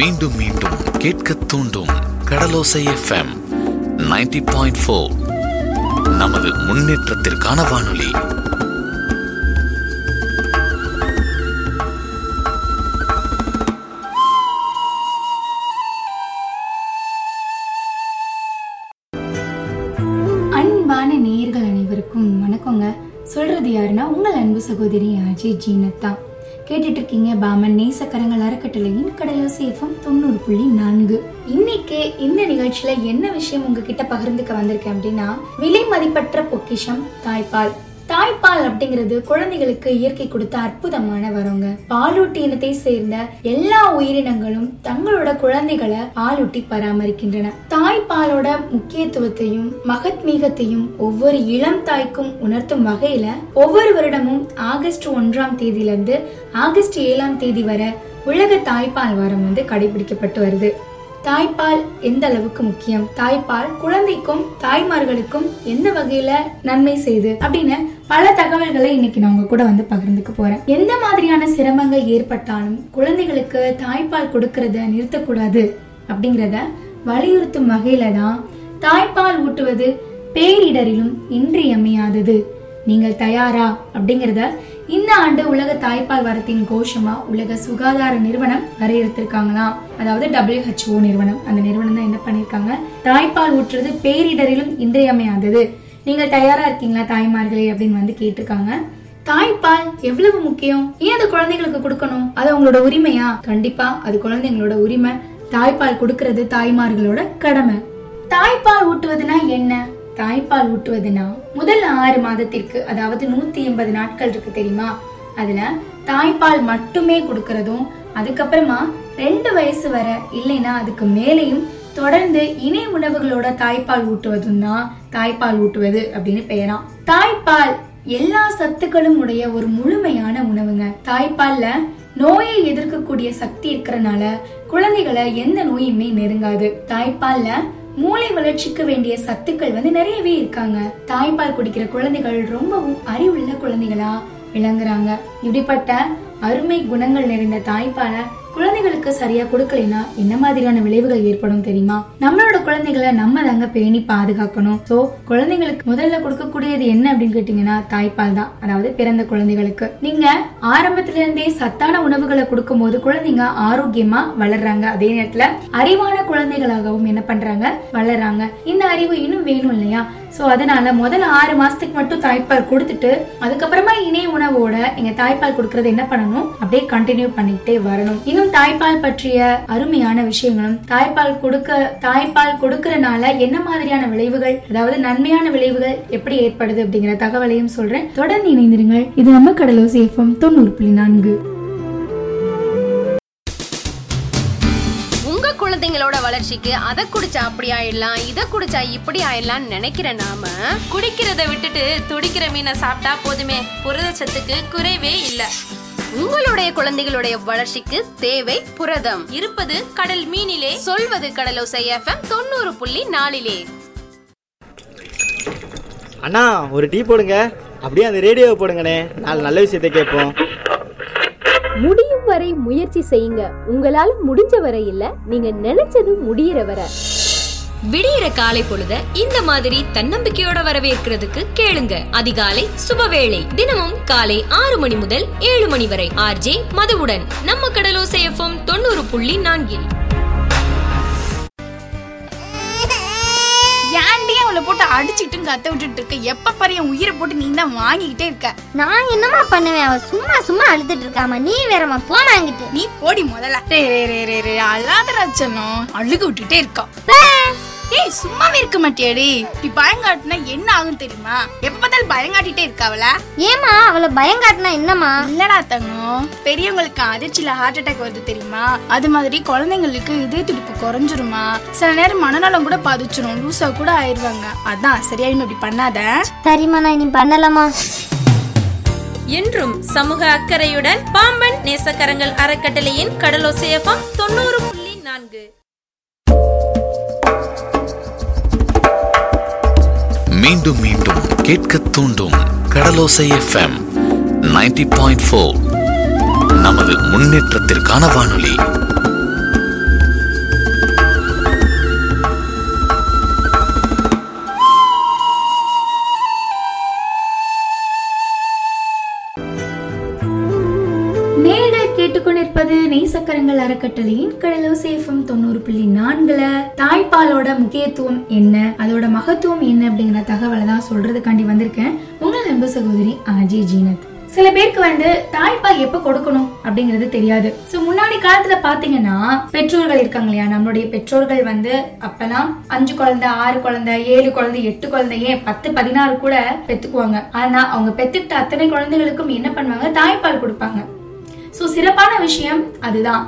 மீண்டும் மீண்டும் கேட்க தூண்டும் கடலோசை எஃப்எம் 90.4 பாயிண்ட் ஃபோர் நமது முன்னேற்றத்திற்கான வானொலி. அன்பான நேயர்கள் அனைவருக்கும் வணக்கங்க. சொல்றது யாருன்னா உங்கள் அன்பு சகோதரி அஜய் ஜீனத்தா. கேட்டுட்டு இருக்கீங்க பாமன் நேசக்கரங்கள் அறக்கட்டளையின் கடலோசி எஃப்எம் தொண்ணூறு புள்ளி நான்கு. இன்னைக்கு இந்த நிகழ்ச்சியில என்ன விஷயம் உங்ககிட்ட பகிர்ந்துக்க வந்திருக்கேன் அப்படின்னா விலை மதிப்பற்ற பொக்கிஷம் தாய்ப்பால். தாய்ப்பால் அப்படிங்கிறது குழந்தைகளுக்கு இயற்கை கொடுத்த அற்புதமான வரங்க பாலூட்டி இனத்தை சேர்ந்த எல்லா உயிரினங்களும் தங்களோட குழந்தைகளை பாலூட்டி பராமரிக்கின்றன. தாய்ப்பாலோட முக்கியத்துவத்தையும் மகத்மீகத்தையும் ஒவ்வொரு இளம் தாய்க்கும் உணர்த்தும் வகையில ஒவ்வொரு வருடமும் ஆகஸ்ட் ஒன்றாம் தேதியிலிருந்து ஆகஸ்ட் ஏழாம் தேதி வரை உலக தாய்ப்பால் வாரம் வந்து கடைபிடிக்கப்பட்டு வருது. தாய்ப்பால் எந்த அளவுக்கு முக்கியம்? தாய்ப்பால் குழந்தைக்கும் தாய்மார்களுக்கும் எந்த வகையில நன்மை செய்யுது அப்படின்னு பல தகவல்களை இன்னைக்கு நான் உங்க கூட வந்து பகிர்ந்துக்க போறேன். எந்த மாதிரியான சிரமங்கள் ஏற்பட்டாலும் குழந்தைகளுக்கு தாய்ப்பால் கொடுக்கறத நிறுத்தக்கூடாது அப்படிங்கறத வலியுறுத்தும் வகையில தான் தாய்ப்பால் ஊட்டுவது பேரிடரிலும் இன்றியமையாதது. நீங்கள் தயாரா? அப்படிங்கறத இந்த ஆண்டு உலக தாய்ப்பால் வாரத்தின் கோஷமா உலக சுகாதார நிறுவனம் வரையறுத்திருக்காங்களாம் அதாவது டபிள்யூஹெச்ஓ நிறுவனம். அந்த நிறுவனம் தான் என்ன பண்ணிருக்காங்க? தாய்ப்பால் ஊற்றுறது பேரிடரிலும் இன்றியமையாதது. நீங்கள் தயாரா இருக்கீங்களா தாய்மார்களே அப்படின்னு வந்து கேட்டிருக்காங்க. தாய்ப்பால் எவ்வளவு முக்கியம்? ஏன் அது குழந்தைகளுக்கு கொடுக்கணும்? அது அவங்களோட உரிமையா? கண்டிப்பா அது குழந்தைங்களோட உரிமை. தாய்ப்பால் கொடுக்கறது தாய்மார்களோட கடமை. தாய்ப்பால் ஊட்டுவதுனா என்ன? தாய்ப்பால் ஊட்டுவதுனா முதல் ஆறு மாதத்திற்கு அதாவது நூத்தி எண்பது நாட்கள் இருக்கு தெரியுமா? அதுல தாய்ப்பால் மட்டுமே கொடுக்கறதும் அதுக்கப்புறமா ரெண்டு வயசு வர இல்லைன்னா அதுக்கு மேலேயும் தொடர்ந்து இணை உணவுகளோட தாய்ப்பால் ஊட்டுவதும் தான் தாய்ப்பால் ஊட்டுவது அப்படின்னு பெயராம் தாய்ப்பால் எல்லா சத்துக்களும் உடைய ஒரு முழுமையான உணவுங்க. தாய்ப்பால்ல நோயை எதிர்க்கக்கூடிய சக்தி இருக்கிறனால குழந்தைகளை எந்த நோயுமே நெருங்காது. தாய்ப்பால்ல மூளை வளர்ச்சிக்கு வேண்டிய சத்துக்கள் வந்து நிறையவே இருக்காங்க. தாய்ப்பால் குடிக்கிற குழந்தைகள் ரொம்பவும் அறிவுள்ள குழந்தைகளா விளங்குறாங்க. இப்படிப்பட்ட அருமை குணங்கள் நிறைந்த தாய்ப்பாலை குழந்தைகளுக்கு சரியா கொடுக்கலைன்னா என்ன மாதிரியான விளைவுகள் ஏற்படும் தெரியுமா? நம்மளோட குழந்தைகளை நம்ம தாங்க பேணி பாதுகாக்கணும். சோ குழந்தைங்களுக்கு முதல்ல கொடுக்கக்கூடியது என்ன அப்படின்னு கேட்டீங்கன்னா தாய்ப்பால் தான். அதாவது பிறந்த குழந்தைகளுக்கு. நீங்க ஆரம்பத்துல இருந்தே சத்தான உணவுகளை கொடுக்கும் போது குழந்தைங்க ஆரோக்கியமா வளர்றாங்க. அதே நேரத்துல அறிவான குழந்தைகளாகவும் என்ன பண்றாங்க? வளர்றாங்க. இந்த அறிவு இன்னும் வேணும் இல்லையா? ஸோ அதனால முதல்ல ஆறு மாசத்துக்கு மட்டும் தாய்ப்பால் கொடுத்துட்டு அதுக்கப்புறமா இணை உணவோட எங்க தாய்ப்பால் கொடுக்கறது என்ன பண்ணணும்? அப்படியே கண்டினியூ பண்ணிக்கிட்டே வரணும். இன்னும் தாய்ப்பால் பற்றிய அருமையான விஷயங்களும் தாய்ப்பால் கொடுக்க தாய்ப்பால் கொடுக்கறனால என்ன மாதிரியான விளைவுகள் அதாவது நன்மையான விளைவுகள் எப்படி ஏற்படுது அப்படிங்கிற தகவலையும் சொல்றேன். தொடர்ந்து இணைந்திருங்கள். இது நம்ம கடலோசி எஃப்எம் தொண்ணூறு புள்ளி நான்கு. குழந்தைங்களோட வளர்ச்சிக்கு அதை குடிச்சா அப்படி ஆயிடலாம் இதை குடிச்சா இப்படி ஆயிடலாம்னு நினைக்கிற நாம குடிக்கிறத விட்டுட்டு துடிக்கிற மீனை சாப்பிட்டா போதுமே. புரதச்சத்துக்கு குறைவே இல்ல. உங்களுடைய குழந்தைகளுடைய வளர்ச்சிக்கு தேவை புரதம். இருப்பது கடல் மீனிலே. சொல்வது கடலோசை எஃப்எம் தொண்ணூறு புள்ளி நாலிலே. அண்ணா ஒரு டீ போடுங்க. அப்படியே அந்த ரேடியோவை போடுங்கண்ணே. நாலு நல்ல விஷயத்தை கேட்போம். முடியும் வரை முயற்சி செய்யுங்க. உங்களால முடிஞ்ச வரை இல்ல நீங்க நினைச்சது முடியற வரை. விடியிற காலை பொழுத இந்த மாதிரி தன்னம்பிக்கையோட வரவேற்கிறதுக்கு கேளுங்க. அதிகாலை சுபவேளை. தினமும் காலை ஆறு மணி முதல் ஏழு மணி வரை. ஆர்ஜே மதுவுடன். நம்ம கடலோசை எஃப்எம் தொண்ணூறு புள்ளி நான்கில். போட்டு அடிச்சுட்டு கத்த விட்டுட்டு இருக்க எப்ப பாரு என் உயிரை போட்டு நீ தான் வாங்கிக்கிட்டே இருக்க. நான் என்னமா பண்ணுவேன்? அவ சும்மா சும்மா அழுதுட்டு இருக்காமா நீ வேறமா போமா நீ போடி முதல்ல. ரே ரே ரே ரே ரே அல்லாத ரச்சனம் அழுக விட்டுட்டே இருக்கா. ஏய் சும்மாவே இருக்க மாட்டியாடி. இப்படி பயங்காட்டினா என்ன ஆகும் தெரியுமா? எப்ப பார்த்தாலும் பயங்காட்டிட்டே இருக்கா அவள. ஏமா அவளை பயங்காட்டினா என்னமா இல்லடா தங்கம் பெரியவங்களுக்கு அதிர்ச்சியில ஹார்ட் அட்டாக் வருது தெரியுமா? அது மாதிரி குழந்தைங்களுக்கு இதய துடிப்பு குறைஞ்சிருமா? சில நேரம் மனநலம் கூட பாதிச்சிரும். லூசா கூட ஆயிருவாங்க அதான் சரியா? இப்படி பண்ணாத. சரிம்மா நான் இனி பண்ணலாமா? என்றும் சமூக அக்கறையுடன் பாம்பன் நேசக்கரங்கள் அறக்கட்டளையின் கடலோசையப்பம் தொண்ணூறு புள்ளி நான்கு. மீண்டும் மீண்டும் கேட்க தூண்டும் கடலோசை எஃப்எம் 90.4 பாயிண்ட் ஃபோர் நமது முன்னேற்றத்திற்கான வானொலி. கேட்டுக்கொண்டிருப்பது நேசக்கரங்கள் அறக்கட்டளையின் கடலோசேஃபம் தொண்ணூறு புள்ளி நான்குல. தாய்ப்பாலோட முக்கியத்துவம் என்ன? அதோட மகத்துவம் என்ன அப்படிங்கிற தகவலை தான் சொல்றதுக்காண்டி வந்திருக்கேன். உங்கள் அன்பு சகோதரி அஜய் ஜீனத். சில பேருக்கு வந்து தாய்ப்பால் எப்ப கொடுக்கணும் அப்படிங்கிறது தெரியாது. சோ முன்னாடி காலத்துல பாத்தீங்கன்னா பெற்றோர்கள் இருக்காங்க இல்லையா? நம்மளுடைய பெற்றோர்கள் வந்து அப்பெல்லாம் அஞ்சு குழந்தை ஆறு குழந்தை ஏழு குழந்தை எட்டு குழந்தை ஏன் பத்து பதினாறு கூட பெத்துக்குவாங்க. ஆனா அவங்க பெத்துக்கிட்ட அத்தனை குழந்தைகளுக்கும் என்ன பண்ணுவாங்க? தாய்ப்பால் கொடுப்பாங்க. ஸோ சிறப்பான விஷயம் அதுதான்.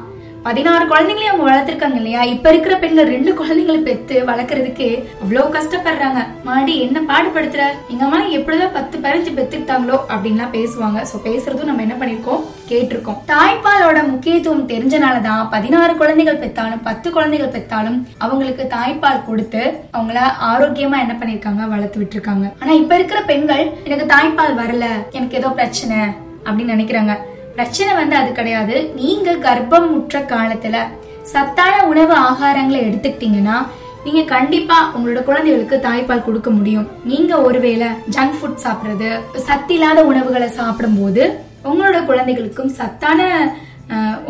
பதினாறு குழந்தைங்களையும் அவங்க வளர்த்துருக்காங்க இல்லையா? இப்ப இருக்கிற பெண்கள் ரெண்டு குழந்தைங்களை பெத்து வளர்க்கறதுக்கு அவ்வளவு கஷ்டப்படுறாங்க. மாடி என்ன பாடுபடுத்துற? எங்க அம்மா எப்படிதான் பத்து பதினஞ்சு பெத்துக்கிட்டாங்களோ அப்படின்லாம் பேசுவாங்க. சோ பேசுறதும் நம்ம என்ன பண்ணிருக்கோம் கேட்டிருக்கோம். தாய்ப்பாலோட முக்கியத்துவம் தெரிஞ்சனாலதான் பதினாறு குழந்தைகள் பெத்தாலும் பத்து குழந்தைகள் பெத்தாலும் அவங்களுக்கு தாய்ப்பால் கொடுத்து அவங்கள ஆரோக்கியமா என்ன பண்ணிருக்காங்க வளர்த்து விட்டுருக்காங்க. ஆனா இப்ப இருக்கிற பெண்கள் எனக்கு தாய்ப்பால் வரல எனக்கு ஏதோ பிரச்சனை அப்படின்னு நினைக்கிறாங்க. பிரச்சனை வந்து அது கிடையாது. நீங்க கர்ப்பம் முற்ற காலத்துல சத்தான உணவு ஆகாரங்களை எடுத்துக்கிட்டீங்கன்னா நீங்க கண்டிப்பா உங்களோட குழந்தைகளுக்கு தாய்ப்பால் கொடுக்க முடியும். நீங்க ஒருவேளை ஜங்க் ஃபுட் சாப்பிடுறது சத்தில்லாத உணவுகளை சாப்பிடும் போது உங்களோட குழந்தைகளுக்கும் சத்தான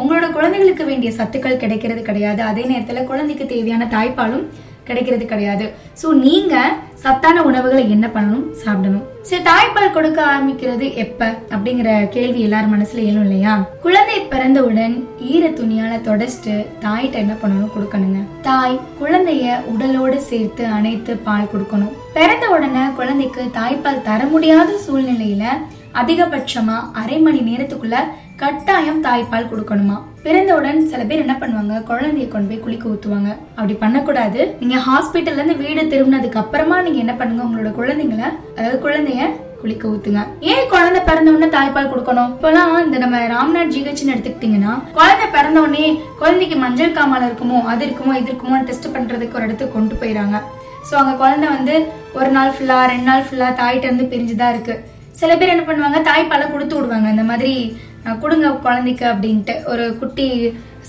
உங்களோட குழந்தைகளுக்கு வேண்டிய சத்துக்கள் கிடைக்கிறது கிடையாது. அதே நேரத்துல குழந்தைக்கு தேவையான தாய்ப்பாலும் கிடைக்கிறது கிடையாது. சோ நீங்க சத்தான உணவுகளை என்ன பண்ணணும்? சாப்பிடணும். சரி தாய்ப்பால் கொடுக்க ஆரம்பிக்கிறது எப்ப? அப்படிங்கிற கேள்வி எல்லாரும் மனசுல எழும் இல்லையா? குழந்தை பிறந்தவுடன் ஈர துணியால தொடச்சிட்டு தாய்கிட்ட என்ன பண்ணணும்? கொடுக்கணுங்க. தாய் குழந்தைய உடலோடு சேர்த்து அணைத்து பால் கொடுக்கணும். பிறந்த உடனே குழந்தைக்கு தாய்ப்பால் தர முடியாத சூழ்நிலையில அதிகபட்சமா அரை மணி நேரத்துக்குள்ள கட்டாயம் தாய்ப்பால் கொடுக்கணுமா? பிறந்தவுடன் சில பேர் என்ன பண்ணுவாங்க? குழந்தைய கொண்டு போய் குளிக்க ஊத்துவாங்க. அப்படி பண்ணக்கூடாது. நீங்க ஹாஸ்பிட்டல்ல இருந்து வீடு திரும்பினதுக்கு அப்புறமா நீங்க என்ன பண்ணுங்க? உங்களோட குழந்தைங்கள அதாவது குழந்தைய குளிக்க ஊத்துங்க. ஏன் குழந்தை பிறந்த உடனே தாய்ப்பால் கொடுக்கணும்? இப்பெல்லாம் இந்த நம்ம ராம்நாத் ஜிஹெச்னு எடுத்துக்கிட்டீங்கன்னா குழந்தை பிறந்த உடனே குழந்தைக்கு மஞ்சள் காமால இருக்குமோ அது இருக்குமோ இது இருக்குமோ டெஸ்ட் பண்றதுக்கு ஒரு இடத்துக்கு கொண்டு போயிடறாங்க. சோ அங்க குழந்தை வந்து ஒரு நாள் ஃபுல்லா ரெண்டு நாள் ஃபுல்லா தாயிட்ட இருந்து பிரிஞ்சுதான் இருக்கு. சில பேர் என்ன பண்ணுவாங்க தாய்ப்பாலை கொடுத்து விடுவாங்க. இந்த மாதிரி கொடுங்க குழந்தைக்கு அப்படின்ட்டு. ஒரு குட்டி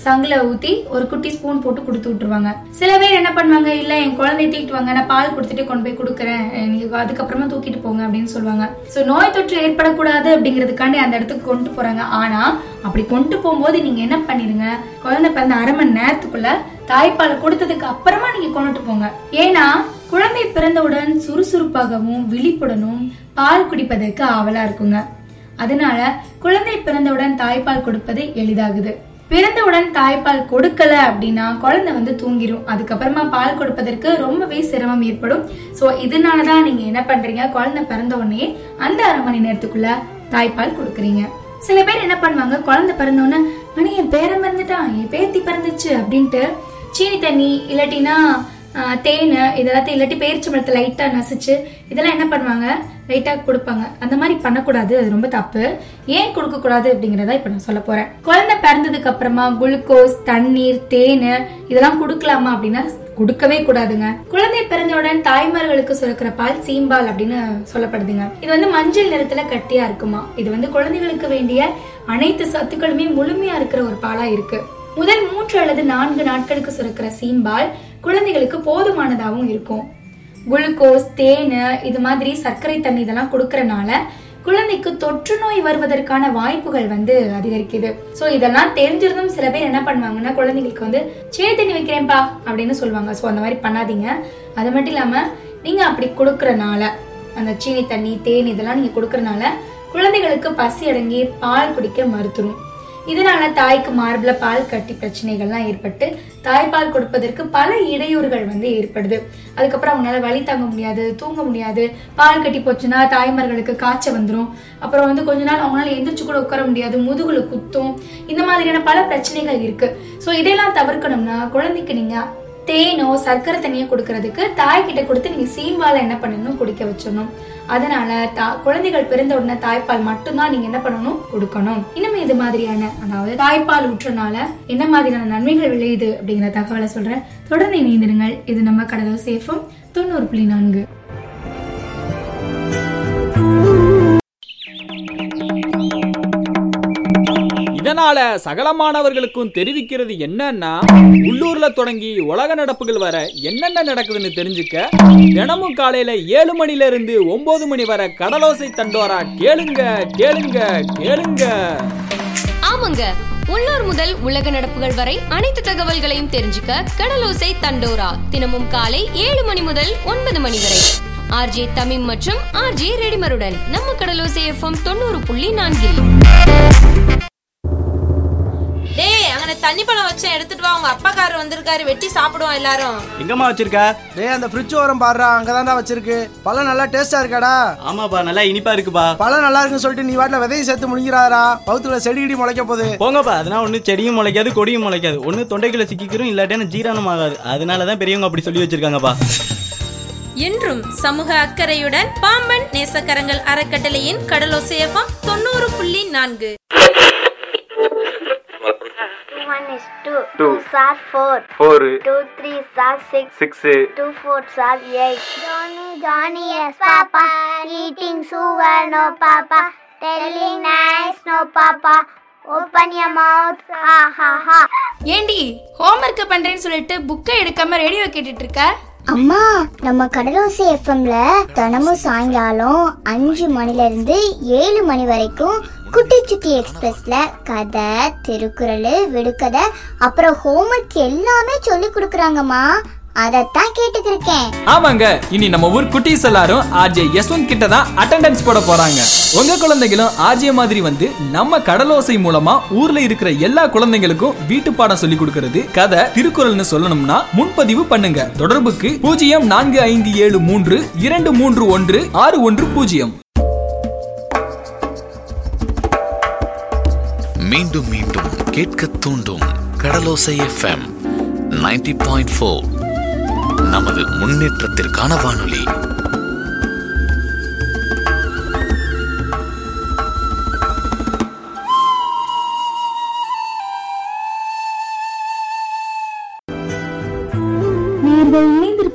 சங்குல ஊத்தி ஒரு குட்டி ஸ்பூன் போட்டு கொடுத்து விட்டுருவாங்க. சில பேர் என்ன பண்ணுவாங்க இல்ல என் குழந்தைய தூக்கிட்டு வாங்க நான் பால் கொடுத்துட்டு கொண்டு போய் கொடுக்குறேன். நீங்க அதுக்கப்புறமா தூக்கிட்டு போங்க அப்படின்னு சொல்லுவாங்க. சோ நோய் தொற்று ஏற்படக்கூடாது அப்படிங்கிறதுக்காண்டி அந்த இடத்துக்கு கொண்டு போறாங்க. ஆனா அப்படி கொண்டு போகும்போது நீங்க என்ன பண்ணிருங்க குழந்தை பிறந்த அரை மணி நேரத்துக்குள்ள தாய்ப்பால் கொடுத்ததுக்கு அப்புறமா நீங்க கொண்டுட்டு போங்க. ஏன்னா குழந்தை பிறந்தவுடன் சுறுசுறுப்பாகவும் விழிப்புடனும் பால் குடிப்பதற்கு ஆவலா இருக்குங்க. அதனால குழந்தை பிறந்தவுடன் தாய்ப்பால் கொடுப்பது எளிதாகுது. பிறந்தவுடன் தாய்ப்பால் கொடுக்கல அப்படின்னா குழந்தை வந்து தூங்கிரும். அதுக்கப்புறமா பால் கொடுப்பதற்கு ரொம்பவே சிரமம் ஏற்படும். ஸோ இதனாலதான் நீங்க என்ன பண்றீங்க? குழந்தை பிறந்த உடனே அந்த அரை மணி நேரத்துக்குள்ள தாய்ப்பால் கொடுக்குறீங்க. சில பேர் என்ன பண்ணுவாங்க? குழந்தை பிறந்த உடனே மணி என் பேரன் பிறந்துட்டான். என் பேத்தி பிறந்துச்சு. அப்படின்ட்டு சீனி தண்ணி இல்லாட்டினா ஆஹ், தேன் இதெல்லாத்தையும் இல்லாட்டி பேரிச்சம்பழத்தை லைட்டா நசிச்சு இதெல்லாம் என்ன பண்ணுவாங்க? லைட்டா கொடுப்பாங்க. அந்த மாதிரி பண்ணக்கூடாது. அது ரொம்ப தப்பு. ஏன் கொடுக்க கூடாது இப்போ இப்ப நான் சொல்ல போறேன். குழந்தை பிறந்ததுக்கு அப்புறமா குளுக்கோஸ் தண்ணீர் தேன் இதெல்லாம் கொடுக்கலாமா அப்படின்னா கொடுக்கவே கூடாதுங்க. குழந்தை பிறந்தவுடன் தாய்மார்களுக்கு சுரக்கிற பால் சீம்பால் அப்படின்னு சொல்லப்படுதுங்க. இது வந்து மஞ்சள் நிறத்துல கட்டியா இருக்குமா? இது வந்து குழந்தைகளுக்கு வேண்டிய அனைத்து சத்துக்களுமே முழுமையா இருக்கிற ஒரு பாலா இருக்கு. முதல் மூன்று அல்லது நான்கு நாட்களுக்கு சுரக்கிற சீம்பால் குழந்தைகளுக்கு போதுமானதாகவும் இருக்கும். குளுக்கோஸ் தேன் இது மாதிரி சர்க்கரை தண்ணி இதெல்லாம் கொடுக்கறனால குழந்தைக்கு தொற்று நோய் வருவதற்கான வாய்ப்புகள் வந்து அதிகரிக்குது. சோ இதெல்லாம் தெரிஞ்சிருந்தும் சில பேர் என்ன பண்ணுவாங்கன்னா குழந்தைங்களுக்கு வந்து சே தண்ணி வைக்கிறேன்ப்பா அப்படின்னு சொல்லுவாங்க. சோ அந்த மாதிரி பண்ணாதீங்க. அது மட்டும் இல்லாம நீங்க அப்படி கொடுக்கறனால அந்த சீனி தண்ணி தேன் இதெல்லாம் நீங்க கொடுக்கறனால குழந்தைகளுக்கு பசி அடங்கி பால் குடிக்க மறுத்துரும். இதனால தாய்க்கு மார்பில் பால் கட்டி பிரச்சனைகள்லாம் ஏற்பட்டு தாய்ப்பால் கொடுப்பதற்கு பல இடையூறுகள் வந்து ஏற்படுது. அதுக்கப்புறம் அவங்களால வழி தாங்க முடியாது தூங்க முடியாது பால் கட்டி போச்சுன்னா தாய்மார்களுக்கு காய்ச்சல் வந்துடும் அப்புறம் வந்து கொஞ்ச நாள் அவங்களால எந்திரிச்சு கூட உட்கார முடியாது முதுகுல குத்தும். இந்த மாதிரியான பல பிரச்சனைகள் இருக்கு. ஸோ இதெல்லாம் தவிர்க்கணும்னா குழந்தைக்கு நீங்க தேனோ சர்க்கரை தண்ணியோ கொடுக்கறதுக்கு தாய்கிட்ட கொடுத்து நீங்க சீம்பால என்ன பண்ணணும்? குடிக்க வச்சிடணும். அதனால தா- குழந்தைகள் பிறந்த உடனே தாய்ப்பால் மட்டும்தான் நீங்க என்ன பண்ணணும்? கொடுக்கணும். இன்னும் இது மாதிரியான அதாவது தாய்ப்பால் ஊற்றனால என்ன மாதிரியான நன்மைகள் விளையுது அப்படிங்கிற தகவலை சொல்றேன். தொடர்ந்து இணைந்திருங்கள். இது நம்ம கடலூர் சேஃபும் தொண்ணூறு புள்ளி நான்கு. இதனால சகல மாணவர்களுக்கும் தெரிவிக்கிறது என்னன்னா உள்ளூர்ல தொடங்கி உலக நடப்புகள் வர என்னென்ன நடக்குதுன்னு தெரிஞ்சுக்க தினமும் காலையில ஏழு மணில இருந்து ஒன்பது மணி வரை கடலோசை தண்டோரா கேளுங்க கேளுங்க கேளுங்க. ஆமாங்க. உள்ளூர் முதல் உலக நடப்புகள் வரை அனைத்து தகவல்களையும் தெரிஞ்சுக்க கடலோசை தண்டோரா தினமும் காலை ஏழு மணி முதல் ஒன்பது மணி வரை. ஆர்ஜே தமிம் மற்றும் ஆர்ஜே ரெடிமருடன் நம்ம கடலோசை எஃப்எம் தொண்ணூறு புள்ளி நான்கில். தண்ணி பழம் வச்சேன் எடுத்துட்டு வா உங்க அப்பாக்காரர் வந்திருக்காரு வெட்டி சாப்பிடுவோம் எல்லாரும். எங்கம்மா வச்சிருக்க? டேய் அந்த ஃப்ரிட்ஜ் ஓரம் பாடுறா அங்கதான்டா வச்சிருக்கு. பழம் நல்லா டேஸ்டா இருக்காடா. ஆமாப்பா நல்லா இனிப்பா இருக்குப்பா. பழம் நல்லா இருக்குன்னு சொல்லிட்டு நீ வாட்டில விதையை சேர்த்து முடிங்கிறாரா பௌத்துல செடி கிடி முளைக்க போகுது. போங்கப்பா அதெல்லாம் ஒண்ணு செடியும் முளைக்காது கொடியும் முளைக்காது. ஒண்ணு தொண்டைக்குள்ள சிக்கிக்கிறோம் இல்லாட்டினா ஜீரணம் ஆகாது அதனாலதான் பெரியவங்க அப்படி சொல்லி வச்சிருக்காங்கப்பா. என்றும் சமூக அக்கறையுடன் பாம்பன் நேசக்கரங்கள் அறக்கட்டளையின் கடலோசையஃபம் தொண்ணூறு புள்ளி நான்கு. One is two. Two are four. Four. Two three are six. Six. Two four are eight. Johnny, Johnny, yes, Papa. Eating sugar, no, Papa. Telling nice, no, Papa. Open your mouth, ha ha ha. ஏண்டி homework பண்றேன்னு சொல்லிட்டு புக்கை எடுக்காம radio கேட்டுட்டு இருக்க அம்மா நம்ம கடலோசி எஃப்எம்ல தினமும் சாயங்காலம் அஞ்சு மணில இருந்து ஏழு மணி வரைக்கும் குட்டி சுட்டி எக்ஸ்பிரஸ்ல கதை திருக்குறள் விடுக்கதை அப்புறம் ஹோம்ஒர்க் எல்லாமே சொல்லி கொடுக்குறாங்கம்மா. அதைத்தான் கேட்டுக்கிருக்கேன். ஆமாங்க இனி நம்ம ஊர் குட்டீஸ் எல்லாரும் ஆர்ஜே யஸ்வந்த் கிட்ட தான் அட்டெண்டன்ஸ் போட போறாங்க. உங்க குழந்தைகளும் ஆர்ஜே மாதிரி வந்து நம்ம கடலோசை மூலமா ஊர்ல இருக்கிற எல்லா குழந்தைங்களுக்கும் வீட்டு பாடம் சொல்லி கொடுக்கறது கதை திருக்குறள்னு சொல்லணும்னா முன்பதிவு பண்ணுங்க. தொடர்புக்கு பூஜ்ஜியம் நான்கு ஐந்து ஏழு மூன்று இரண்டு மூன்று ஒன்று ஆறு ஒன்று பூஜ்ஜியம். மீண்டும் மீண்டும் கேட்க தூண்டும் கடலோசை எஃப்எம் 90.4 பாயிண்ட் ஃபோர் நமது முன்னேற்றத்திற்கான வானொலி.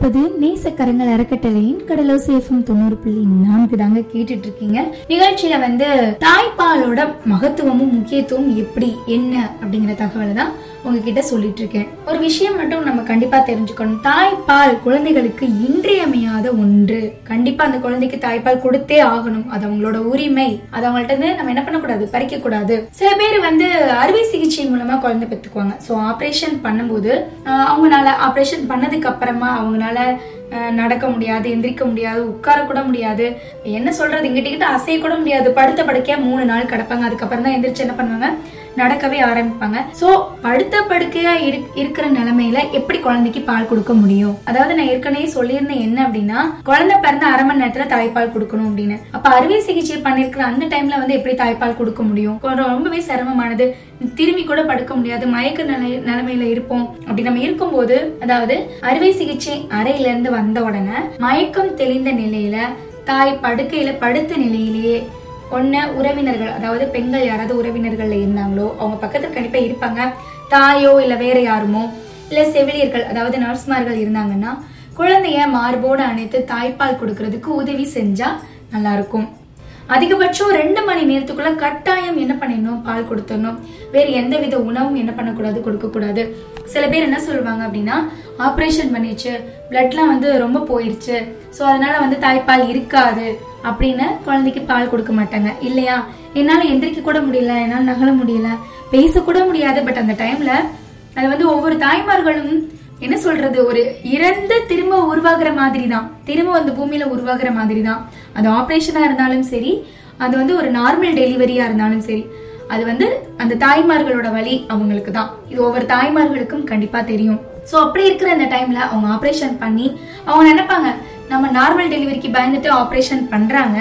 இணைந்திருப்பது நேசக்கரங்கள் அறக்கட்டளையின் கடலோ சேஃபம் தொண்ணூறு புள்ளி நான்கு தாங்க கேட்டுட்டு இருக்கீங்க நிகழ்ச்சியில வந்து தாய்ப்பாலோட மகத்துவமும் முக்கியத்துவம் எப்படி என்ன அப்படிங்கிற தகவலை தான் உங்ககிட்ட சொல்லிட்டு இருக்கேன் ஒரு விஷயம் மட்டும் நம்ம கண்டிப்பா தெரிஞ்சுக்கணும். தாய்ப்பால் குழந்தைகளுக்கு இன்றியமையாத ஒன்று. கண்டிப்பா அந்த குழந்தைக்கு தாய்ப்பால் கொடுத்தே ஆகணும். அது அவங்களோட உரிமை. அது அவங்கள்ட்ட இருந்து நம்ம என்ன பண்ணக்கூடாது? பறிக்க கூடாது சில பேர் வந்து அறுவை சிகிச்சை மூலமா குழந்தை பெற்றுக்குவாங்க. ஸோ ஆப்ரேஷன் பண்ணும்போது அவங்களால ஆப்ரேஷன் பண்ணதுக்கு அப்புறமா அவங்களால நடக்க முடியாது எந்திரிக்க முடியாது உட்கார கூட முடியாது. என்ன சொல்றது? இங்கிட்ட அசைய கூட முடியாது. படுத்த படுக்கையா மூணு நாள் கிடப்பாங்க. அதுக்கப்புறம் தான் எந்திரிச்சு என்ன பண்ணுவாங்க? நடக்கவே ஆரம்பிப்பாங்க. சோ படுத்த படுக்கையா இருக்கிற நிலைமையில எப்படி குழந்தைக்கு பால் கொடுக்க முடியும்? அதாவது நான் ஏற்கனவே சொல்லியிருந்தேன் என்ன அப்படின்னா குழந்தை பிறந்த அரை மணி நேரத்துல தாய்ப்பால் கொடுக்கணும் அப்படின்னு. அப்ப அறுவை சிகிச்சை பண்ணிருக்கிற அந்த டைம்ல வந்து எப்படி தாய்ப்பால் கொடுக்க முடியும்? ரொம்பவே சிரமமானது. திரும்பி கூட படுக்க முடியாது. மயக்க நிலை நிலைமையில இருப்போம். அப்படி நம்ம இருக்கும்போது அதாவது அறுவை சிகிச்சை அறையில இருந்து வந்த உடனே மயக்கம் தெளிந்த நிலையில தாய் படுக்கையில படுத்த நிலையிலேயே ஒன்று உறவினர்கள் அதாவது பெண்கள் யாராவது உறவினர்களில் இருந்தாங்களோ அவங்க பக்கத்தில் கண்டிப்பாக இருப்பாங்க. தாயோ இல்லை வேற யாருமோ இல்லை செவிலியர்கள் அதாவது நர்ஸ்மார்கள் இருந்தாங்கன்னா குழந்தைய மார்போடு அணைத்து தாய்ப்பால் கொடுக்கறதுக்கு உதவி செஞ்சா நல்லா இருக்கும் அதிகபட்சம் ரெண்டு மணி நேரத்துக்குள்ள கட்டாயம் என்ன பண்ணிடணும்? பால் கொடுத்துடணும். வேற எந்த வித உணவும் என்ன பண்ணக்கூடாது கொடுக்க கூடாது சில பேர் என்ன சொல்லுவாங்க அப்படின்னா ஆப்ரேஷன் பண்ணிடுச்சு பிளட்லாம் வந்து ரொம்ப போயிடுச்சு ஸோ அதனால வந்து தாய்ப்பால் இருக்காது. அப்படின்னு குழந்தைக்கு பால் கொடுக்க மாட்டாங்க. இல்லையா? என்னால எந்திரிக்க கூட முடியல என்னால நகல முடியல. பேசக்கூட முடியாது பட் அந்த டைம்ல அது வந்து ஒவ்வொரு தாய்மார்களும் என்ன சொல்றது? ஒரு இறந்து திரும்ப உருவாகிற மாதிரி தான் திரும்ப அந்த பூமியில உருவாகிற மாதிரி தான் அது ஆப்ரேஷனா இருந்தாலும் சரி அது வந்து ஒரு நார்மல் டெலிவரியா இருந்தாலும் சரி அது வந்து அந்த தாய்மார்களோட வழி அவங்களுக்கு தான் இது ஒவ்வொரு தாய்மார்களுக்கும் கண்டிப்பா தெரியும். சோ அப்படி இருக்கிற அந்த டைம்ல அவங்க ஆப்ரேஷன் பண்ணி அவங்க நினைப்பாங்க நம்ம நார்மல் டெலிவரிக்கு பயந்துட்டு ஆப்ரேஷன் பண்றாங்க.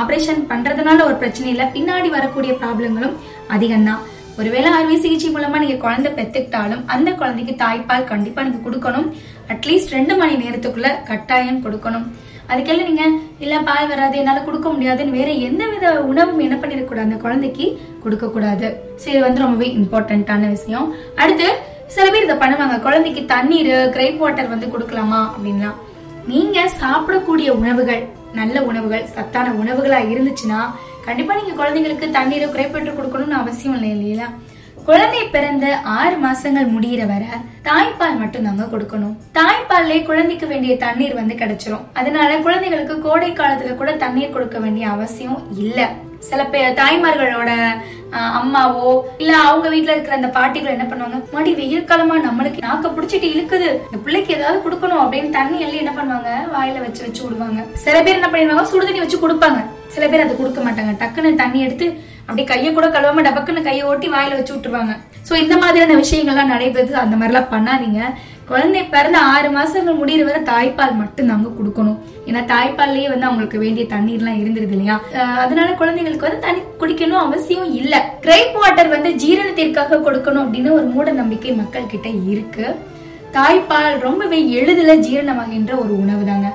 ஆப்ரேஷன் பண்றதுனால ஒரு பிரச்சனை இல்லை. பின்னாடி வரக்கூடிய ப்ராப்ளங்களும் அதிகம்தான். ஒருவேளை அறுவை சிகிச்சை மூலமா நீங்க குழந்தை பெத்துக்கிட்டாலும் அந்த குழந்தைக்கு தாய்ப்பால் கண்டிப்பா நீங்க கொடுக்கணும். அட்லீஸ்ட் ரெண்டு மணி நேரத்துக்குள்ள கட்டாயம் கொடுக்கணும். அதுக்கெல்லாம் நீங்க இல்ல பால் வராது என்னால கொடுக்க முடியாதுன்னு வேற எந்த வித உணவும் என்ன பண்ணிடக்கூடாது அந்த குழந்தைக்கு? கொடுக்க கூடாது ஸோ இது வந்து ரொம்பவே இம்பார்ட்டன்டான விஷயம். அடுத்து சில பேர் இதை பண்ணுவாங்க. குழந்தைக்கு தண்ணீர் கிரேப் வாட்டர் வந்து கொடுக்கலாமா அப்படின்லாம். நீங்க சாப்பிடக்கூடிய உணவுகள் நல்ல உணவுகள் சத்தான உணவுகளா இருந்துச்சுன்னா கண்டிப்பா நீங்க குழந்தைங்களுக்கு தண்ணீரை குறைப்பட்டு கொடுக்கணும்னு அவசியம் இல்லை இல்லையா? குழந்தை பிறந்த ஆறு மாசங்கள் முடியிற வரை தாய்ப்பால் மட்டும் தாங்க கொடுக்கணும். தாய்ப்பால்லே குழந்தைக்கு வேண்டிய தண்ணீர் வந்து கிடைச்சிரும். அதனால குழந்தைகளுக்கு கோடை காலத்துல கூட தண்ணீர் கொடுக்க வேண்டிய அவசியம் இல்லை. சில பே தாய்மார்களோட அம்மாவோ இல்ல அவங்க வீட்டுல இருக்கிற அந்த பாட்டிகள் என்ன பண்ணுவாங்க? மடி வெயில் காலமா நம்மளுக்கு நாக்க புடிச்சிட்டு இழுக்குது. இந்த பிள்ளைக்கு ஏதாவது கொடுக்கணும் அப்படின்னு தண்ணி எல்லாம் என்ன பண்ணுவாங்க? வாயில வச்சு வச்சு விடுவாங்க. சில பேர் என்ன பண்ணிடுவாங்க? சுடுதண்ணி வச்சு கொடுப்பாங்க. சில பேர் அதை கொடுக்க மாட்டாங்க. டக்குன்னு தண்ணி எடுத்து அப்படியே கையை கூட கழுவாம டபக்குன்னு கையை ஓட்டி வாயில வச்சு விட்டுருவாங்க. சோ இந்த மாதிரியான விஷயங்கள்லாம் நடைபெறுது. அந்த மாதிரிலாம் பண்ணாதீங்க. குழந்தை பிறந்த ஆறு மாசங்கள் முடியிற வரை தாய்ப்பால் மட்டும் நாங்க கொடுக்கணும். ஏன்னா தாய்ப்பால்லயே வந்து அவங்களுக்கு வேண்டிய தண்ணீர்லாம் இருந்துருது இல்லையா? அதனால குழந்தைங்களுக்கு வந்து தண்ணி குடிக்கணும் அவசியம் இல்ல. கிரேப் வாட்டர் வந்து ஜீரணத்திற்காக கொடுக்கணும் அப்படின்னு ஒரு மூட நம்பிக்கை மக்கள் கிட்ட இருக்கு. தாய்ப்பால் ரொம்பவே எளிதில் ஜீரணமாகின்ற ஒரு உணவு தாங்க.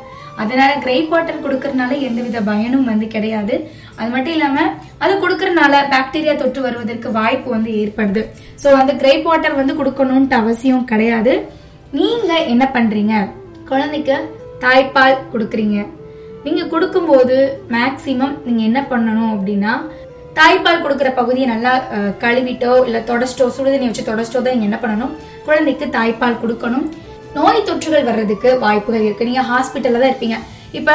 அதனால கிரேப் வாட்டர் கொடுக்கறதுனால எந்தவித பயனும் வந்து கிடையாது. அது மட்டும் இல்லாம அது கொடுக்கறதுனால பாக்டீரியா தொற்று வருவதற்கு வாய்ப்பு வந்து ஏற்படுது. சோ அந்த கிரேப் வாட்டர் வந்து கொடுக்கணும்ட்டு அவசியம் கிடையாது. நீங்க என்ன பண்றீங்க? குழந்தைக்கு தாய்ப்பால் கொடுக்குறீங்க. நீங்க கொடுக்கும்போது மேக்சிமம் நீங்க என்ன பண்ணணும் அப்படின்னா தாய்ப்பால் கொடுக்குற பகுதியை நல்லா கழுவிட்டோ இல்ல தொடச்சிட்டோ சுடுதண்ணி வச்சு தொடச்சிட்டோ தான் நீங்க என்ன பண்ணணும்? குழந்தைக்கு தாய்ப்பால் கொடுக்கணும். நோய் தொற்றுகள் வர்றதுக்கு வாய்ப்புகள் இருக்கு. நீங்க ஹாஸ்பிட்டல்ல தான் இருப்பீங்க. இப்ப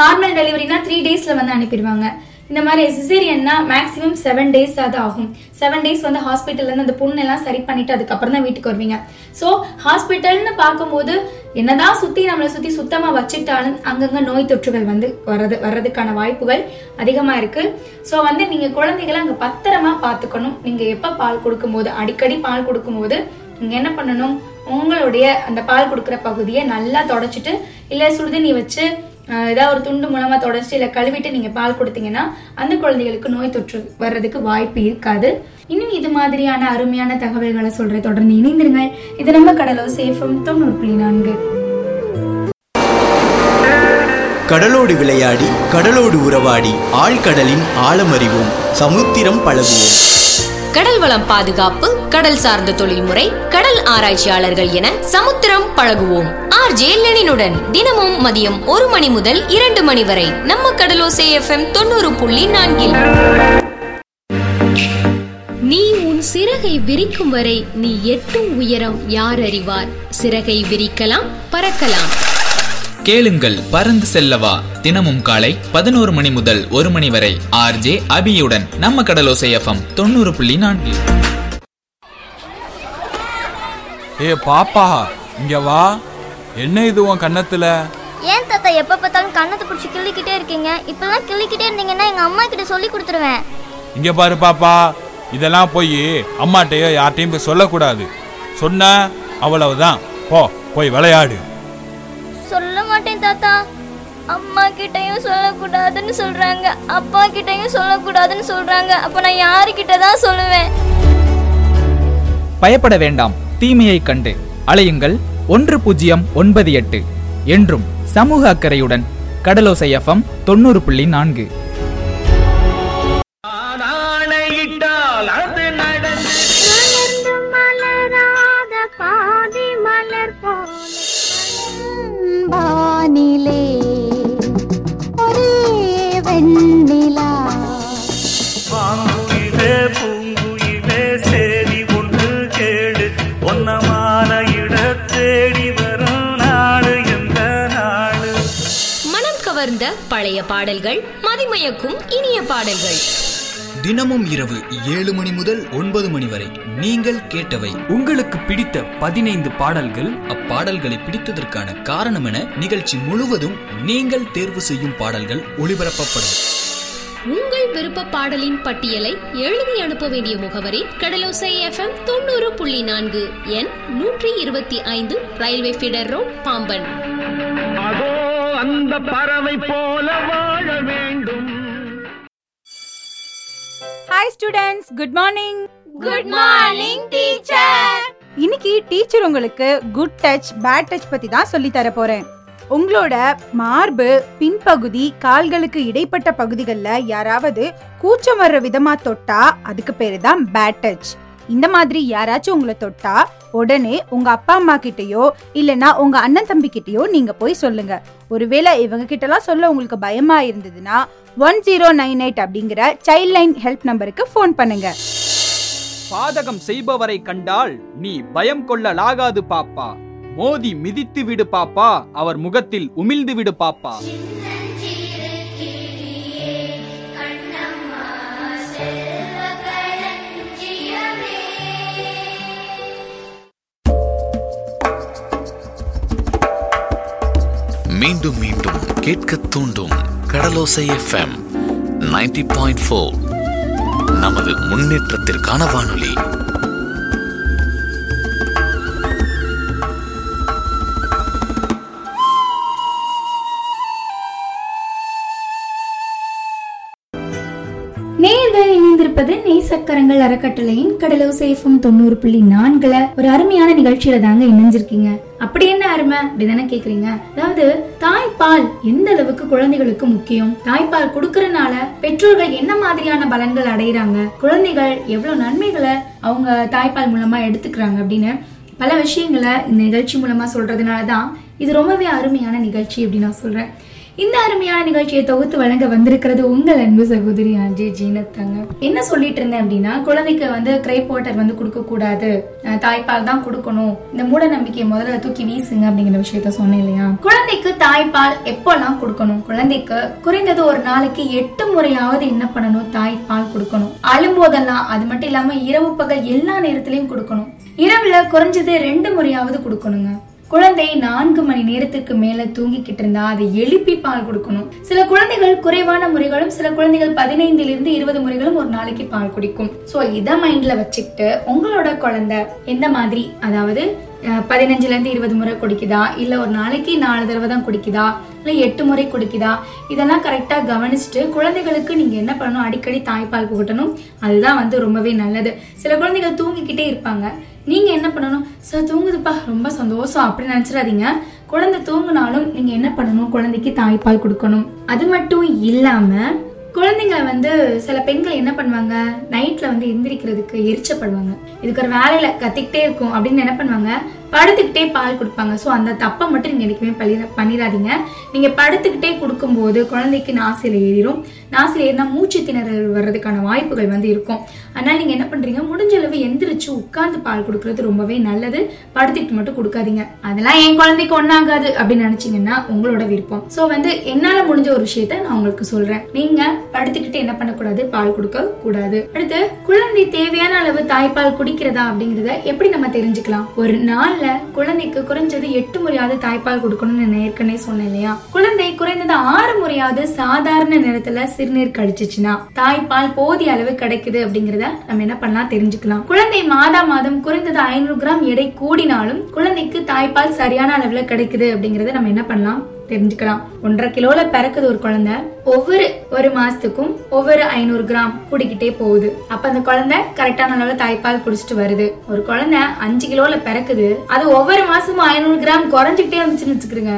நார்மல் டெலிவரினா த்ரீ டேஸ்ல வந்து அனுப்பிடுவாங்க. இந்த மாதிரி சிசேரியன்னா மேக்ஸிமம் செவன் டேஸ் அது ஆகும். செவன் டேஸ் வந்து ஹாஸ்பிட்டல்ல இருந்து அந்த புண்ணெல்லாம் சரி பண்ணிட்டு அதுக்கப்புறம் தான் வீட்டுக்கு வருவீங்க. சோ ஹாஸ்பிட்டல்னு பார்க்கும்போது என்னதான் சுத்தி நம்மளை சுத்தி சுத்தமா வச்சுட்டாலும் அங்கங்க நோய் தொற்றுகள் வந்து வர்றது வர்றதுக்கான வாய்ப்புகள் அதிகமா இருக்கு. சோ வந்து நீங்க குழந்தைகளை அங்க பத்திரமா பாத்துக்கணும் நீங்க எப்ப பால் கொடுக்கும்போது அடிக்கடி பால் கொடுக்கும்போது நீங்க என்ன பண்ணணும்? உங்களுடைய அந்த பால் கொடுக்குற பகுதியை நல்லா தொடச்சிட்டு இல்ல சுடுதண்ணி வச்சு ஏதாவது ஒரு துண்டு மூலமா தொடச்சிட்டு இல்ல கழுவிட்டு நீங்க பால் கொடுத்தீங்கன்னா அந்த குழந்தைகளுக்கு நோய் தொற்று வர்றதுக்கு வாய்ப்பு இருக்காது. இன்னும் இது மாதிரியான அருமையான தகவல்களை சொல்ற தொடர்ந்து இணைந்திருங்கள். இது நம்ம கடலோ சேஃபம் தொண்ணூறு புள்ளி நான்கு. கடலோடு விளையாடி கடலோடு உறவாடி ஆழ்கடலின் ஆழமறிவோம் சமுத்திரம் பழகுவோம். கடல் வளம் பாதுகாப்பு கடல் சார்ந்த தொழில்முறை கடல் ஆராய்ச்சியாளர்கள் என சமுத்திரம் பழகுவோம். ஆர். லெனினுடன் தினமும் மதியம் ஒரு மணி முதல் இரண்டு மணி வரை நம்ம கடலோசை எஃப்எம் தொண்ணூறு புள்ளி நான்கில். நீ உன் சிறகை விரிக்கும் வரை நீ எட்டும் உயரம் யார் அறிவார்? சிறகை விரிக்கலாம் பறக்கலாம். கேளுங்கள் பறந்து செல்லவா. தினமும் காலை பதினோரு மணி முதல் ஒரு மணி வரை. ஆர்ஜே அபியுடன் நம்ம கடலோசை எஃப்எம் தொண்ணூறு புள்ளி நான்கு. ஏ பாப்பா இங்க வா. என்ன இது உன் கன்னத்துல? ஏன் தாத்தா எப்ப பார்த்தாலும் கண்ணத்தை பிடிச்சி கிள்ளிக்கிட்டே இருக்கீங்க? இப்பெல்லாம் கிள்ளிக்கிட்டே இருந்தீங்கன்னா எங்க அம்மா கிட்ட சொல்லி கொடுத்துருவேன். இங்க பாரு பாப்பா. இதெல்லாம் போய் அம்மாட்டையோ யார்ட்டையும் போய் சொல்லக்கூடாது. சொன்ன அவ்வளவுதான். போ போய் விளையாடு. சொல்ல மாட்டேன் தாத்தா. அம்மா கிட்டயும் சொல்லக்கூடாதுன்னு சொல்றாங்க. அப்பா கிட்டயும் சொல்லக்கூடாதுன்னு சொல்றாங்க. அப்ப நான் யாருக்கிட்ட தான் சொல்லுவேன்? பயப்பட வேண்டாம். தீமையை கண்டு அலையுங்கள். ஒன்று பூஜ்ஜியம் ஒன்பது எட்டு என்றும் சமூக அக்கறையுடன் கடலோசை எஃப்எம் தொண்ணூறு புள்ளி நான்கு. நடந்து. வானிலே ஒரே வெண்ணிலா. பாங்குயிலே பூங்குயிலே சேதி ஒன்று கேடு ஒன்னமான இட தேடி வரும் நாடு எந்த நாடு? மனம் கவர்ந்த பழைய பாடல்கள் மதிமயக்கும் இனிய பாடல்கள். தினமும் இரவு ஏழு மணி முதல் ஒன்பது மணி வரை நீங்கள் கேட்டவை. உங்களுக்கு பிடித்த பதினைந்து பாடல்கள்? அப்பாடல்களை பிடித்ததற்கான காரணம் என நிகழ்ச்சி முழுவதும் நீங்கள் தேர்வு செய்யும் பாடல்கள் ஒளிபரப்பப்படும். உங்கள் விருப்ப பாடலின் பட்டியலை எழுதி அனுப்ப வேண்டிய முகவரி கடலோசை எஃப்எம் தொண்ணூறு புள்ளி நான்கு எண் நூற்றி இருபத்தி ஐந்து ரயில்வே ஃபீடர் ரோட் பாம்பன். அந்த பறவை போல hi students good morning good morning teacher இன்னைக்கு டீச்சர் உங்களுக்கு குட் டச் பேட் டச் பத்தி தான் சொல்லி தர போறேன். உங்களோட மார்பு பின்பகுதி கால்களுக்கு இடைப்பட்ட பகுதிகளில் யாராவது கூச்சம் வர்ற விதமா தொட்டா அதுக்கு பேரு தான் பேட் டச் இந்த மாதிரி யாராச்சும் உங்களை தொட்டா உடனே உங்க அப்பா அம்மா கிட்டயோ இல்லனா உங்க அண்ணன் தம்பி கிட்டயோ நீங்க போய் சொல்லுங்க. ஒருவேளை இவங்க கிட்டலாம் சொல்ல உங்களுக்கு பயமா இருந்ததுன்னா ஒன் ஜீரோ நைன் எயிட் அப்படிங்கிற சைல்ட் லைன் ஹெல்ப் நம்பருக்கு ஃபோன் பண்ணுங்க. பாதகம் செய்பவரை கண்டால் நீ பயம் கொள்ளலாகாது பாப்பா. மோதி மிதித்து விடு பாப்பா. அவர் முகத்தில் உமிழ்ந்து விடு பாப்பா. மீண்டும் மீண்டும் கேட்க தூண்டும் கடலோசை எஃப்எம் 90.4 பாயிண்ட் ஃபோர் நமது முன்னேற்றத்திற்கான வானொலி. சக்கரங்கள் அறக்கட்டளையின் அறக்கட்டளையின் கடலோசேஃபம் தொண்ணூறு புள்ளி நான்குல ஒரு அருமையான நிகழ்ச்சியில தாங்க இணைஞ்சிருக்கீங்க. அப்படி என்ன அருமை? அப்படிதானே கேக்குறீங்க. அதாவது தாய்ப்பால் எந்த அளவுக்கு குழந்தைகளுக்கு முக்கியம்? தாய்ப்பால் கொடுக்கறனால பெற்றோர்கள் என்ன மாதிரியான பலன்கள் அடைகிறாங்க குழந்தைகள் எவ்வளவு நன்மைகளை அவங்க தாய்ப்பால் மூலமா எடுத்துக்கிறாங்க அப்படின்னு பல விஷயங்களை இந்த நிகழ்ச்சி மூலமா சொல்றதுனால தான் இது ரொம்பவே அருமையான நிகழ்ச்சி அப்படின்னு நான் சொல்றேன். இந்த அருமையான நிகழ்ச்சியை தொகுத்து வழங்க வந்திருக்கிறது உங்கள் அன்பு சகோதரி அஜய் ஜீனத்தங்க. என்ன சொல்லிட்டு இருந்தேன் அப்படின்னா குழந்தைக்கு வந்து கிரேப் வாட்டர் வந்து கொடுக்க கூடாது தாய்ப்பால் தான் கொடுக்கணும். இந்த மூட நம்பிக்கையை முதல்ல தூக்கி வீசுங்க அப்படிங்கிற விஷயத்த சொன்னேன் இல்லையா? குழந்தைக்கு தாய்ப்பால் எப்போல்லாம் கொடுக்கணும்? குழந்தைக்கு குறைந்தது ஒரு நாளைக்கு எட்டு முறையாவது என்ன பண்ணணும்? தாய்ப்பால் கொடுக்கணும். அழும்போதெல்லாம் அது மட்டும் இல்லாம இரவு பகல் எல்லா நேரத்திலையும் கொடுக்கணும். இரவுல குறைஞ்சது ரெண்டு முறையாவது கொடுக்கணுங்க. குழந்தை நான்கு மணி நேரத்துக்கு மேல தூங்கிக்கிட்டு இருந்தா அதை எழுப்பி பால் கொடுக்கணும். சில குழந்தைகள் குறைவான முறைகளும் சில குழந்தைகள் பதினைந்துல இருந்து இருபது முறைகளும் ஒரு நாளைக்கு பால் குடிக்கும். சோ இத மைண்ட்ல வச்சுக்கிட்டு உங்களோட குழந்தை எந்த மாதிரி? அதாவது பதினஞ்சுல இருந்து இருபது முறை குடிக்குதா? இல்ல ஒரு நாளைக்கு நாலு தடவை தான் குடிக்குதா? இல்ல எட்டு முறை குடிக்குதா? இதெல்லாம் கரெக்டா கவனிச்சுட்டு குழந்தைகளுக்கு நீங்க என்ன பண்ணணும்? அடிக்கடி தாய்ப்பால் புகட்டணும். அதுதான் வந்து ரொம்பவே நல்லது. சில குழந்தைகள் தூங்கிக்கிட்டே இருப்பாங்க. நீங்க என்ன பண்ணணும்? சார் தூங்குதுப்பா. ரொம்ப சந்தோஷம். அப்படி நினைச்சிடாதீங்க. குழந்தை தூங்குனாலும் நீங்க என்ன பண்ணணும்? குழந்தைக்கு தாய்ப்பால் கொடுக்கணும். அது மட்டும் இல்லாம குழந்தைங்களை வந்து சில பெண்கள் என்ன பண்ணுவாங்க? நைட்ல வந்து எந்திரிக்கிறதுக்கு எரிச்சப்படுவாங்க. இதுக்கு ஒரு வேலையில கத்திக்கிட்டே இருக்கும் அப்படின்னு என்ன பண்ணுவாங்க? படுத்துக்கிட்டே பால் கொடுப்பாங்க. ஸோ அந்த தப்பை மட்டும் நீங்கள் என்றைக்குமே பள்ளி- பண்ணிடாதீங்க நீங்கள் படுத்துக்கிட்டே கொடுக்கும்போது குழந்தைக்கு நாசில் ஏறிடும் நாசில் ஏறினா மூச்சு திணறல் வர்றதுக்கான வாய்ப்புகள் வந்து இருக்கும். அதனால் நீங்கள் என்ன பண்ணுறீங்க முடிஞ்ச அளவு எந்திரிச்சு உட்கார்ந்து பால் கொடுக்கறது ரொம்பவே நல்லது. படுத்துக்கிட்டு மட்டும் கொடுக்காதீங்க. அதெல்லாம் என் குழந்தைக்கு ஒன்றாகாது அப்படின்னு நினச்சிங்கன்னா உங்களோட விருப்பம். ஸோ வந்து என்னால் முடிஞ்ச ஒரு விஷயத்த நான் உங்களுக்கு சொல்கிறேன் நீங்கள் படுத்துக்கிட்டு என்ன பண்ணக்கூடாது? பால் கொடுக்க கூடாது அடுத்து குழந்தை தேவையான அளவு தாய்ப்பால் குடிக்கிறதா அப்படிங்கிறத எப்படி நம்ம தெரிஞ்சுக்கலாம்? ஒரு நாள்ல குழந்தைக்கு குறைஞ்சது எட்டு முறையாவது தாய்ப்பால் கொடுக்கணும்னு நான் ஏற்கனவே சொன்னேன் இல்லையா? குழந்தை குறைந்தது ஆறு முறையாவது சாதாரண நேரத்துல சிறுநீர் கழிச்சிச்சுன்னா தாய்ப்பால் போதிய அளவு கிடைக்குது அப்படிங்கறத நம்ம என்ன பண்ணலாம் தெரிஞ்சுக்கலாம். குழந்தை மாதா மாதம் குறைந்தது ஐநூறு கிராம் எடை கூடினாலும் குழந்தைக்கு தாய்ப்பால் சரியான அளவுல கிடைக்குது அப்படிங்கறத நம்ம என்ன பண்ணலாம் தெரிஞ்சுக்கலாம். ஒன்றரை கிலோல பிறக்குது ஒரு குழந்தை. ஒவ்வொரு ஒரு மாசத்துக்கும் ஒவ்வொரு ஐநூறு கிராம் கூடிக்கிட்டே போகுது. அப்ப அந்த குழந்தை கரெக்டான அளவுல தாய்ப்பால் குடிச்சிட்டு வருது. ஒரு குழந்தை அஞ்சு கிலோல பிறக்குது. அது ஒவ்வொரு மாசமும் ஐநூறு கிராம் குறைஞ்சிக்கிட்டே வந்துச்சுன்னு வச்சுக்கிறீங்க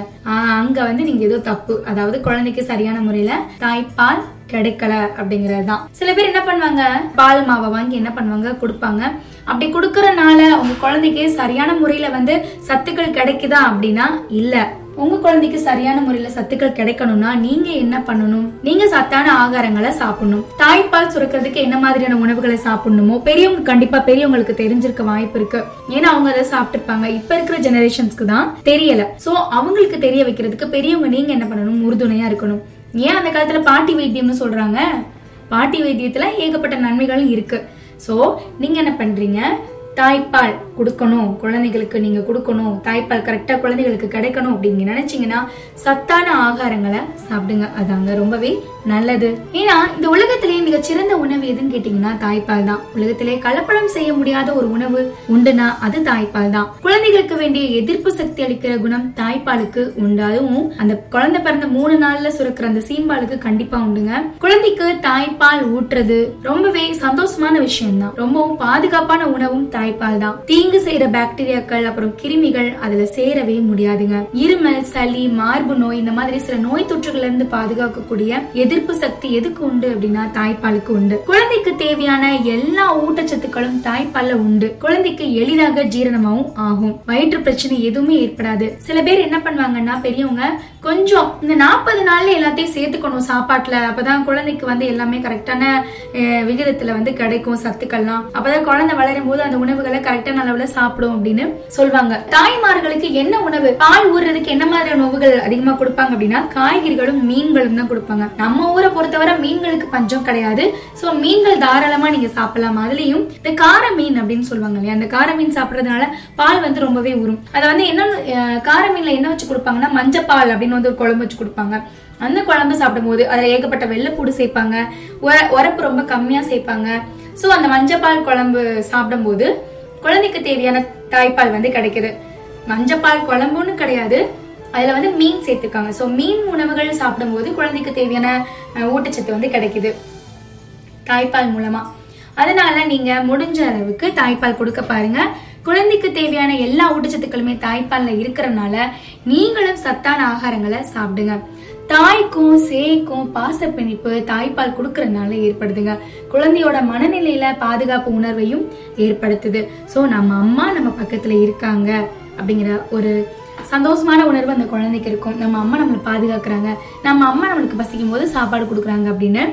அங்க வந்து நீங்க ஏதோ தப்பு. அதாவது குழந்தைக்கு சரியான முறையில தாய்ப்பால் கிடைக்கல அப்படிங்கறது தான் சில பேர் என்ன பண்ணுவாங்க? பால் மாவை வாங்கி என்ன பண்ணுவாங்க? கொடுப்பாங்க. அப்படி கொடுக்கறனால உங்க குழந்தைக்கு சரியான முறையில வந்து சத்துக்கள் கிடைக்குதா அப்படின்னா இல்ல. உங்க குழந்தைக்கு சரியான முறையில சத்துக்கள் கிடைக்கணும்னா நீங்க என்ன பண்ணணும்? நீங்க சத்தான ஆகாரங்களை சாப்பிடணும். தாய்ப்பால் சுரக்கிறதுக்கு என்ன மாதிரியான உணவுகளை சாப்பிடணுமோ பெரியவங்க கண்டிப்பா பெரியவங்களுக்கு தெரிஞ்சிருக்க வாய்ப்பு இருக்கு. ஏன்னா அவங்க அதை சாப்பிட்டுருப்பாங்க. இப்ப இருக்கிற ஜெனரேஷன்ஸ்க்கு தான் தெரியல. சோ அவங்களுக்கு தெரிய வைக்கிறதுக்கு பெரியவங்க நீங்க என்ன பண்ணணும்? உறுதுணையா இருக்கணும். ஏன் அந்த காலத்துல பாட்டி வைத்தியம்னு சொல்றாங்க? பாட்டி வைத்தியத்துல ஏகப்பட்ட நன்மைகளும் இருக்கு. சோ நீங்க என்ன பண்றீங்க? தாய்ப்பால் கொடுக்கணும் குழந்தைகளுக்கு நீங்க கொடுக்கணும் தாய்ப்பால் கரெக்டா குழந்தைகளுக்கு கிடைக்கணும் அப்படின்னு நினைச்சீங்கன்னா சத்தான ஆகாரங்களை சாப்பிடுங்க. அதாங்க ரொம்பவே நல்லது. ஏன்னா இந்த உலகத்திலேயே மிக சிறந்த உணவு எதுன்னு கேட்டீங்கன்னா தாய்ப்பால் தான். உலகத்திலே கலப்படம் செய்ய முடியாத ஒரு உணவு உண்டுனா அது தாய்ப்பால் தான். குழந்தைகளுக்கு வேண்டிய எதிர்ப்பு சக்தி அளிக்கிற குணம் தாய்ப்பாலுக்கு உண்டு அதுவும் அந்த குழந்தை பிறந்த மூணு நாள்ல சுரக்கிற அந்த சீம்பாலுக்கு கண்டிப்பா உண்டுங்க. குழந்தைக்கு தாய்ப்பால் ஊட்டுறது ரொம்பவே சந்தோஷமான விஷயம் தான் ரொம்பவும் பாதுகாப்பான உணவும் தாய் தாய்ப்பால் தான் தீங்கு செய்யற பாக்டீரியாக்கள் அப்புறம் கிருமிகள் அதுல சேரவே முடியாதுங்க. இருமல் சளி மார்பு நோய் இந்த மாதிரி சில நோய் தொற்றுகள்ல இருந்து பாதுகாக்கக்கூடிய எதிர்ப்பு சக்தி எதுக்கு உண்டு அப்படின்னா தாய்ப்பாலுக்கு உண்டு. குழந்தைக்கு தேவையான எல்லா ஊட்டச்சத்துக்களும் தாய்ப்பால்ல உண்டு. குழந்தைக்கு எளிதாக ஜீரணமாவும் ஆகும். வயிற்று பிரச்சனை எதுவுமே ஏற்படாது. சில பேர் என்ன பண்ணுவாங்கன்னா பெரியவங்க கொஞ்சம் இந்த நாற்பது நாள்ல எல்லாத்தையும் சேர்த்துக்கணும் சாப்பாட்டுல. அப்பதான் குழந்தைக்கு வந்து எல்லாமே கரெக்டான விகிதத்துல வந்து கிடைக்கும் சத்துக்கள்லாம். அப்பதான் குழந்தை வளரும் போது அந்த உணவு உணவுகளை கரெக்டான அளவுல சாப்பிடும் அப்படின்னு சொல்லுவாங்க தாய்மார்களுக்கு என்ன உணவு? பால் ஊறுறதுக்கு என்ன மாதிரியான உணவுகள் அதிகமா கொடுப்பாங்க அப்படின்னா காய்கறிகளும் மீன்களும் தான் கொடுப்பாங்க. நம்ம ஊரை பொறுத்தவரை மீன்களுக்கு பஞ்சம் கிடையாது. சோ மீன்கள் தாராளமா நீங்க சாப்பிடலாம். அதுலயும் இந்த கார மீன் அப்படின்னு சொல்லுவாங்க இல்லையா? அந்த கார மீன் சாப்பிடறதுனால பால் வந்து ரொம்பவே ஊறும். அதை வந்து என்ன கார மீன்ல என்ன வச்சு கொடுப்பாங்கன்னா மஞ்சப்பால் அப்படின்னு வந்து ஒரு குழம்பு வச்சு கொடுப்பாங்க. அந்த குழம்பு சாப்பிடும்போது அதுல ஏகப்பட்ட வெள்ளைப்பூடு சேர்ப்பாங்க. உரப்பு ரொம்ப கம்மியா சேர்ப்பாங்க. ஸோ அந்த மஞ்சப்பால் குழம்பு சாப்பிடும்போது குழந்தைக்கு தேவையான தாய்ப்பால் வந்து கிடைக்குது. மஞ்சப்பால் குழம்புன்னு கிடையாது. அதுல வந்து மீன் சேர்த்துருக்காங்க ஸோ மீன் உணவுகள் சாப்பிடும்போது குழந்தைக்கு தேவையான ஊட்டச்சத்து வந்து கிடைக்குது. தாய்ப்பால் மூலமா. அதனால நீங்க முடிஞ்ச அளவுக்கு தாய்ப்பால் கொடுக்க பாருங்க. குழந்தைக்கு தேவையான எல்லா ஊட்டச்சத்துக்களுமே தாய்ப்பால்ல இருக்கிறனால நீங்களும் சத்தான ஆகாரங்களை சாப்பிடுங்க. தாய்க்கும் சேய்க்கும் பாசப்பிணிப்பு தாய்ப்பால் கொடுக்கறதுனால ஏற்படுதுங்க. குழந்தையோட மனநிலையில பாதுகாப்பு உணர்வையும் ஏற்படுத்துது. சோ நம்ம அம்மா நம்ம பக்கத்துல இருக்காங்க அப்படிங்கிற ஒரு சந்தோஷமான உணர்வு அந்த குழந்தைக்கு இருக்கும். நம்ம அம்மா நம்மளை பாதுகாக்கிறாங்க. நம்ம அம்மா நம்மளுக்கு பசிக்கும் போது சாப்பாடு கொடுக்குறாங்க அப்படின்னு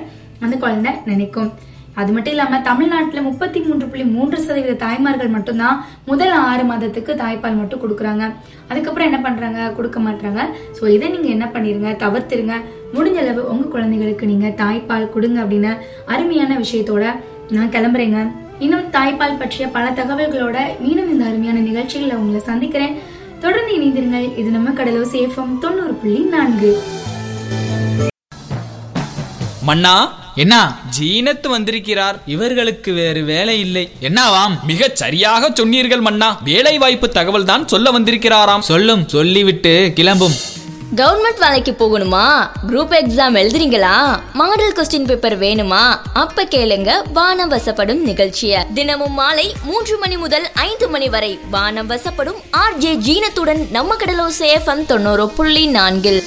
அந்த குழந்தை நினைக்கும். அது மட்டும் இல்லாம தமிழ்நாட்டுல முப்பத்தி மூன்று புள்ளி மூன்று சதவீத தாய்மார்கள் மட்டும்தான் முதல் ஆறு மாதத்துக்கு தாய்ப்பால் மட்டும் கொடுக்குறாங்க. அதுக்கப்புறம் என்ன பண்றாங்க? கொடுக்க மாட்டாங்க ஸோ இதை நீங்க என்ன பண்ணிருங்க? தவிர்த்துருங்க. முடிஞ்ச அளவு உங்க குழந்தைகளுக்கு நீங்க தாய்ப்பால் கொடுங்க அப்படின்னு அருமையான விஷயத்தோட நான் கிளம்புறேங்க. இன்னும் தாய்ப்பால் பற்றிய பல தகவல்களோட மீண்டும் இந்த அருமையான நிகழ்ச்சிகளை உங்களை சந்திக்கிறேன். தொடர்ந்து இணைந்திருங்கள். இது நம்ம கடலோ சேஃபம் தொண்ணூறு புள்ளி நான்கு. மன்னா என்ன? ஜீனத் வந்திருக்கிறார். இவர்களுக்கு வேறு வேலை இல்லை. என்னவாம்? மிகச் சரியாக சொன்னீர்கள் மன்னா. வேலை வாய்ப்பு தகவல் தான் சொல்ல வந்திருக்கிறாராம். சொல்லும் சொல்லிவிட்டு கிளம்பும். கவர்மெண்ட் வேலைக்கு போகணுமா? குரூப் எக்ஸாம் எழுதுறீங்களா? மாடல் கொஸ்டின் பேப்பர் வேணுமா? அப்ப கேளுங்க வானம் வசப்படும் நிகழ்ச்சிய. தினமும் மாலை மூன்று மணி முதல் ஐந்து மணி வரை வானம் வசப்படும் ஆர்ஜே ஜீனத்துடன் நம்ம கடலோ சேஃபம் தொண்ணூறு புள்ளி நான்கில்.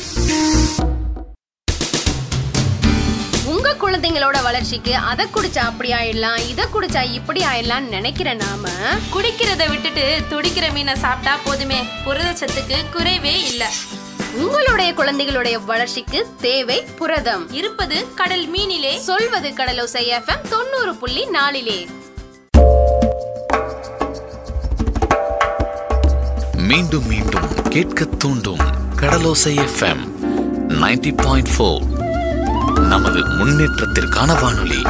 குழந்தைங்களோட வளர்ச்சிக்கு அதை குடிச்சா அப்படி ஆயிடலாம் இதை குடிச்சா இப்படி ஆயிடலாம் நினைக்கிற நாம குடிக்கிறத விட்டுட்டு துடிக்கிற மீனை சாப்பிட்டா போதுமே. புரதச்சத்துக்கு குறைவே இல்ல. உங்களுடைய குழந்தைகளுடைய வளர்ச்சிக்கு தேவை புரதம். இருப்பது கடல் மீனிலே சொல்வது கடலோசை எஃப்எம் தொண்ணூறு புள்ளி நாலிலே. மீண்டும் மீண்டும் கேட்க தூண்டும் கடலோசை எஃப்எம் 90.4 பாயிண்ட் நமது முன்னேற்றத்திற்கான வானொலி.